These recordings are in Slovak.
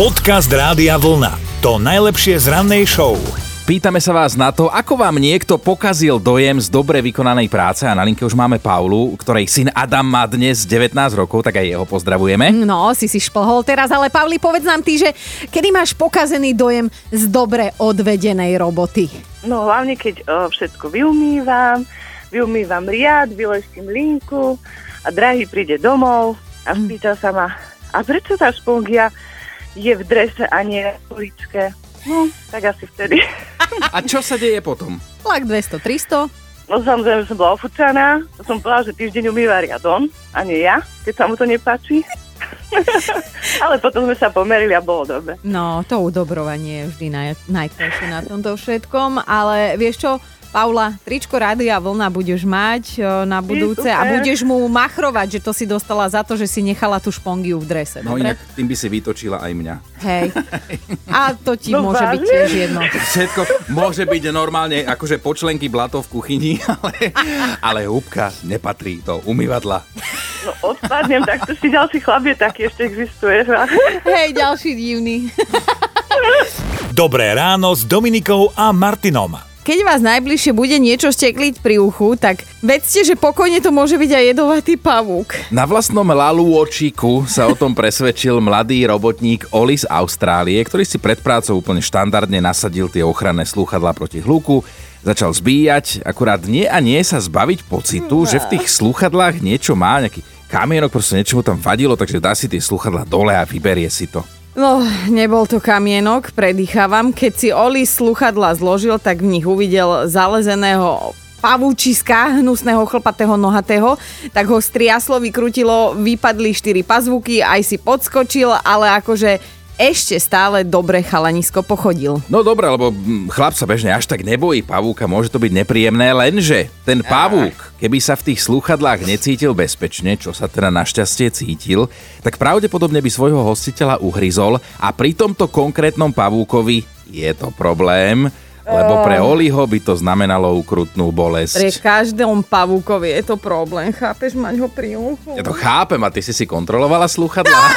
Podcast Rádia Vlna. To najlepšie z rannej show. Pýtame sa vás na to, ako vám niekto pokazil dojem z dobre vykonanej práce a na linke už máme Paulu, ktorej syn Adam má dnes 19 rokov, tak aj jeho pozdravujeme. No, si si šplhol teraz, ale Pavli, povedz nám ty, že kedy máš pokazený dojem z dobre odvedenej roboty? No hlavne, keď o, všetko vyumývam, vyumývam riad, vyleštím linku a drahý príde domov a spýta sa ma, a prečo tá špongia je v drese a nie v poličke? No, tak asi vtedy. A čo sa deje potom? Lak 200, 300. No samozrejme som bola ofúčaná, to som povedala, že týždeň umýva riadon a nie ja, keď sa mu to nepáči. Ale potom sme sa pomerili a bolo dobre. No, to udobrovanie je vždy naj, najkrajšie na tomto všetkom, ale vieš čo, Paula, tričko Rádia Vlna budeš mať e, na budúce a budeš mu machrovať, že to si dostala za to, že si nechala tú špongiu v drese. No dobre? inak tým by si vytočila aj mňa. Hej. A to ti No môže byť vážne? tiež jedno. Všetko môže byť normálne akože počlenky blato v kuchyni, ale, ale húbka nepatrí do umývadla. No odpadnem, tak to si ďalší chlap je taký, ešte existuje. Hej, ďalší divný. Dobré ráno s Dominikou a Martinom. Keď vás najbližšie bude niečo štekliť pri uchu, tak vedzte, že pokojne to môže byť aj jedovatý pavúk. Na vlastnom laluočiku sa o tom presvedčil mladý robotník Oli z Austrálie, ktorý si pred prácou úplne štandardne nasadil tie ochranné slúchadlá proti hluku, začal zbíjať, akurát nie a nie sa zbaviť pocitu, že v tých slúchadlách niečo má, nejaký kamienok, proste niečo mu tam vadilo, takže dá si tie slúchadlá dole a vyberie si to. No, nebol to kamienok, predýchávam. Keď si Oli sluchadla zložil, tak v nich uvidel zalezeného pavúčiska, hnusného, chlpatého, nohatého, tak ho striaslo, vykrutilo, vypadli štyri pazvuky, aj si podskočil, ale akože ešte stále dobre chalanisko pochodil. No dobre, lebo chlap sa bežne až tak nebojí pavúka, môže to byť nepríjemné, lenže ten pavúk, keby sa v tých slúchadlách necítil bezpečne, čo sa teda našťastie cítil, tak pravdepodobne by svojho hostiteľa uhryzol a pri tomto konkrétnom pavúkovi je to problém, lebo pre Oliho by to znamenalo ukrutnú Pre bolesť. každom pavúkovi je to problém, chápeš, mať ho pri uchu? Ja to chápem, a ty si si kontrolovala slúchadlá?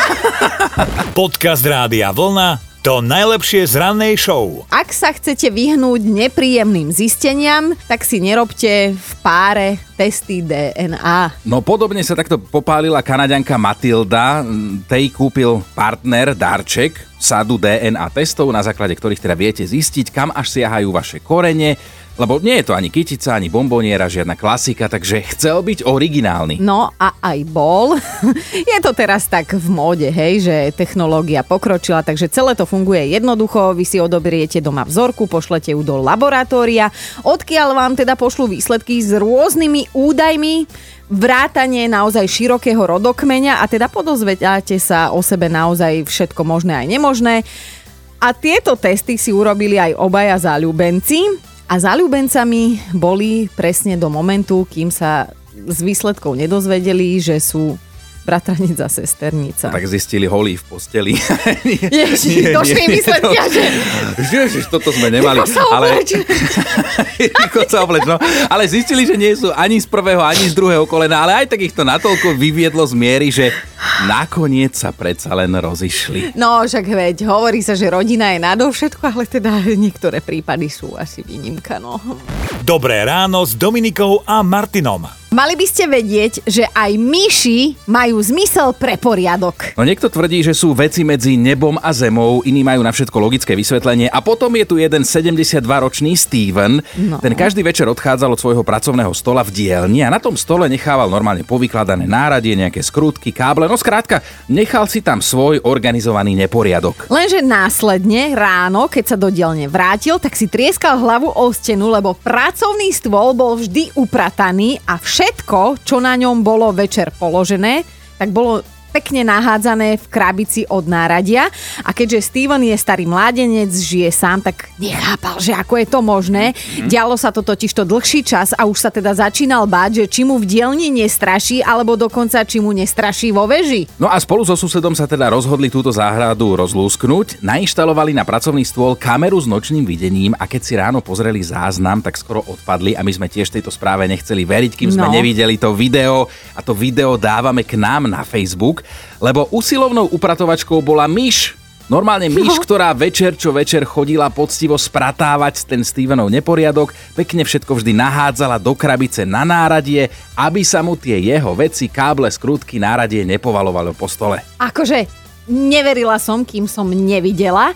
Podcast Rádia Vlna. To najlepšie z rannej show. Ak sa chcete vyhnúť nepríjemným zisteniam, tak si nerobte v páre testy DNA. No podobne sa takto popálila kanaďanka Matilda. Tej kúpil partner darček, sadu DNA testov, na základe ktorých teda viete zistiť, kam až siahajú vaše korene, lebo nie je to ani kytica, ani bomboniera, žiadna klasika, takže chcel byť originálny. No a aj bol. Je to teraz tak v móde, hej, že technológia pokročila, takže celé to funguje jednoducho. Vy si odoberiete doma vzorku, pošlete ju do laboratória, odkiaľ vám teda pošlú výsledky s rôznymi údajmi, vrátanie naozaj širokého rodokmeňa a teda podozvedáte sa o sebe naozaj všetko možné aj nemožné. A tieto testy si urobili aj obaja záľubenci a záľubencami boli presne do momentu, kým sa z výsledkov nedozvedeli, že sú bratranic a sesternica. Tak zistili holí v posteli. Ježiš, došli im výsledky že... Ježiš, toto sme nemali. Sa ale... obleč. Sa obleč, no. Ale zistili, že nie sú ani z prvého, ani z druhého kolena, ale aj tak ich to natoľko vyviedlo z miery, že nakoniec sa predsa len rozišli. No, však veď, hovorí sa, že rodina je nadovšetko, ale teda niektoré prípady sú asi výnimka, no. Dobré ráno s Dominikou a Martinom. Mali by ste vedieť, že aj myši majú zmysel pre poriadok. No niekto tvrdí, že sú veci medzi nebom a zemou, iní majú na všetko logické vysvetlenie a potom je tu jeden 72-ročný Steven. No. Ten každý večer odchádzal od svojho pracovného stola v dielni a na tom stole nechával normálne povykladané náradie, nejaké skrutky, káble, no skrátka, nechal si tam svoj organizovaný neporiadok. Lenže následne ráno, keď sa do dielne vrátil, tak si trieskal hlavu o stenu, lebo pracovný stôl bol vždy uprataný a všetko, čo na ňom bolo večer položené, tak bolo pekne nahádzané v krabici od náradia a keďže Steven je starý mládenec, žije sám, tak nechápal, že ako je to možné. Dialo sa to totiž to dlhší čas a už sa teda začínal báť, že či mu v dielni nestraší, alebo dokonca či mu nestraší vo veži. No a spolu so susedom sa teda rozhodli túto záhradu rozlúsknuť, nainštalovali na pracovný stôl kameru s nočným videním a keď si ráno pozreli záznam, tak skoro odpadli a my sme tiež tejto správe nechceli veriť, kým sme No. nevideli to video a to video dávame k nám na Facebook, lebo usilovnou upratovačkou bola myš, Normálne myš, ktorá večer čo večer chodila poctivo spratávať ten Stevenov neporiadok, pekne všetko vždy nahádzala do krabice na náradie, aby sa mu tie jeho veci, káble, skrutky, náradie nepovalovali po stole. Akože neverila som, kým som nevidela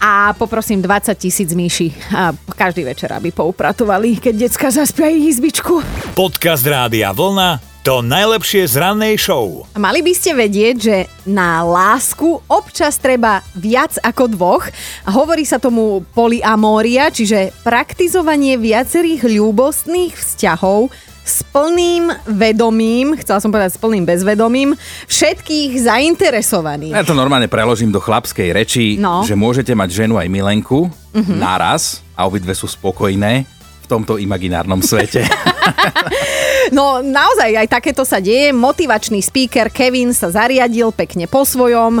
a poprosím 20 tisíc myši a každý večer, aby poupratovali, keď decka zaspia ich izbičku. Podcast Rádia Vlna to najlepšie z rannej show. Mali by ste vedieť, že na lásku občas treba viac ako dvoch. Hovorí sa tomu polyamória, čiže praktizovanie viacerých ľúbostných vzťahov s plným vedomím, chcela som povedať s plným bezvedomím, všetkých zainteresovaných. Ja to normálne preložím do chlapskej reči, no. že môžete mať ženu aj milenku uh-huh. naraz a obidve sú spokojné v tomto imaginárnom svete. no naozaj aj takéto sa deje. Motivačný speaker Kevin sa zariadil pekne po svojom.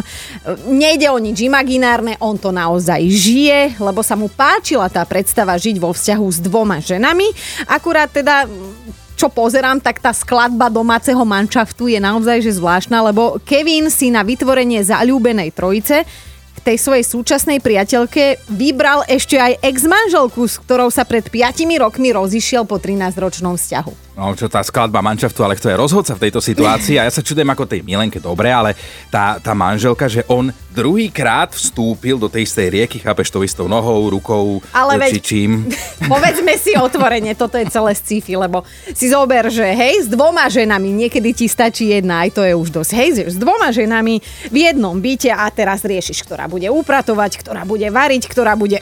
Nejde o nič imaginárne, on to naozaj žije, lebo sa mu páčila tá predstava žiť vo vzťahu s dvoma ženami. Akurát teda čo pozerám, tak tá skladba domáceho manšaftu je naozaj že zvláštna, lebo Kevin si na vytvorenie zaľúbenej trojice tej svojej súčasnej priateľke vybral ešte aj ex-manželku, s ktorou sa pred 5 rokmi rozišiel po 13-ročnom vzťahu. No čo tá skladba manšaftu, ale kto je rozhodca v tejto situácii a ja sa čudujem ako tej Milenke, dobre, ale tá, tá manželka, že on druhýkrát vstúpil do tej istej rieky, chápeš to istou nohou, rukou, ale či čím. Povedzme si otvorene, toto je celé sci-fi, lebo si zober, že hej, s dvoma ženami, niekedy ti stačí jedna, aj to je už dosť, hej, s dvoma ženami v jednom byte a teraz riešiš, ktorá bude upratovať, ktorá bude variť, ktorá bude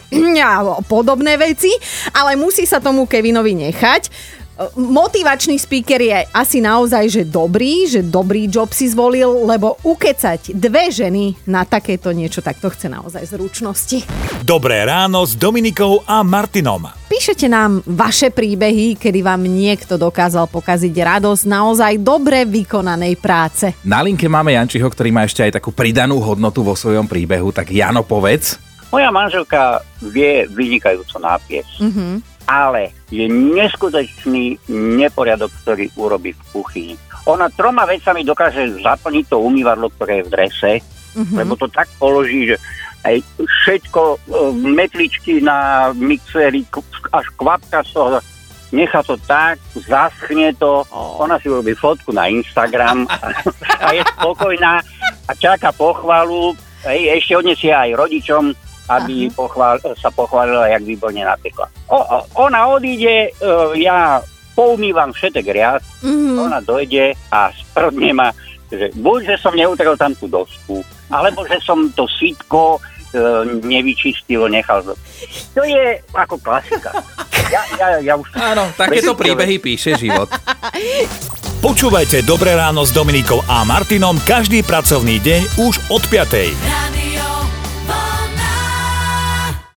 podobné veci, ale musí sa tomu Kevinovi nechať motivačný speaker je asi naozaj, že dobrý, že dobrý job si zvolil, lebo ukecať dve ženy na takéto niečo, tak to chce naozaj zručnosti. Dobré ráno s Dominikou a Martinom. Píšete nám vaše príbehy, kedy vám niekto dokázal pokaziť radosť naozaj dobre vykonanej práce. Na linke máme Jančiho, ktorý má ešte aj takú pridanú hodnotu vo svojom príbehu, tak Jano povedz. Moja manželka vie vynikajúco nápiesť. Mm-hmm ale je neskutočný neporiadok, ktorý urobí v kuchyni. Ona troma vecami dokáže zaplniť to umývadlo, ktoré je v drese, mm-hmm. lebo to tak položí, že aj všetko, e, metličky na mixeri, až kvapka z toho, nechá to tak, zaschne to, ona si urobí fotku na Instagram a, a je spokojná a čaká pochvalu, hej, ešte odnesie aj rodičom, aby pochvál, sa pochválila, jak výborne napekla. O, o, ona odíde, uh, ja poumývam všetek riad, mm-hmm. ona dojde a sprdne ma, že buď, že som neutrel tam tú dosku, alebo že som to sítko uh, nevyčistil, nechal. To je ako klasika. Ja, ja, ja už... Áno, takéto príbehy píše život. Počúvajte Dobré ráno s Dominikou a Martinom každý pracovný deň už od 5.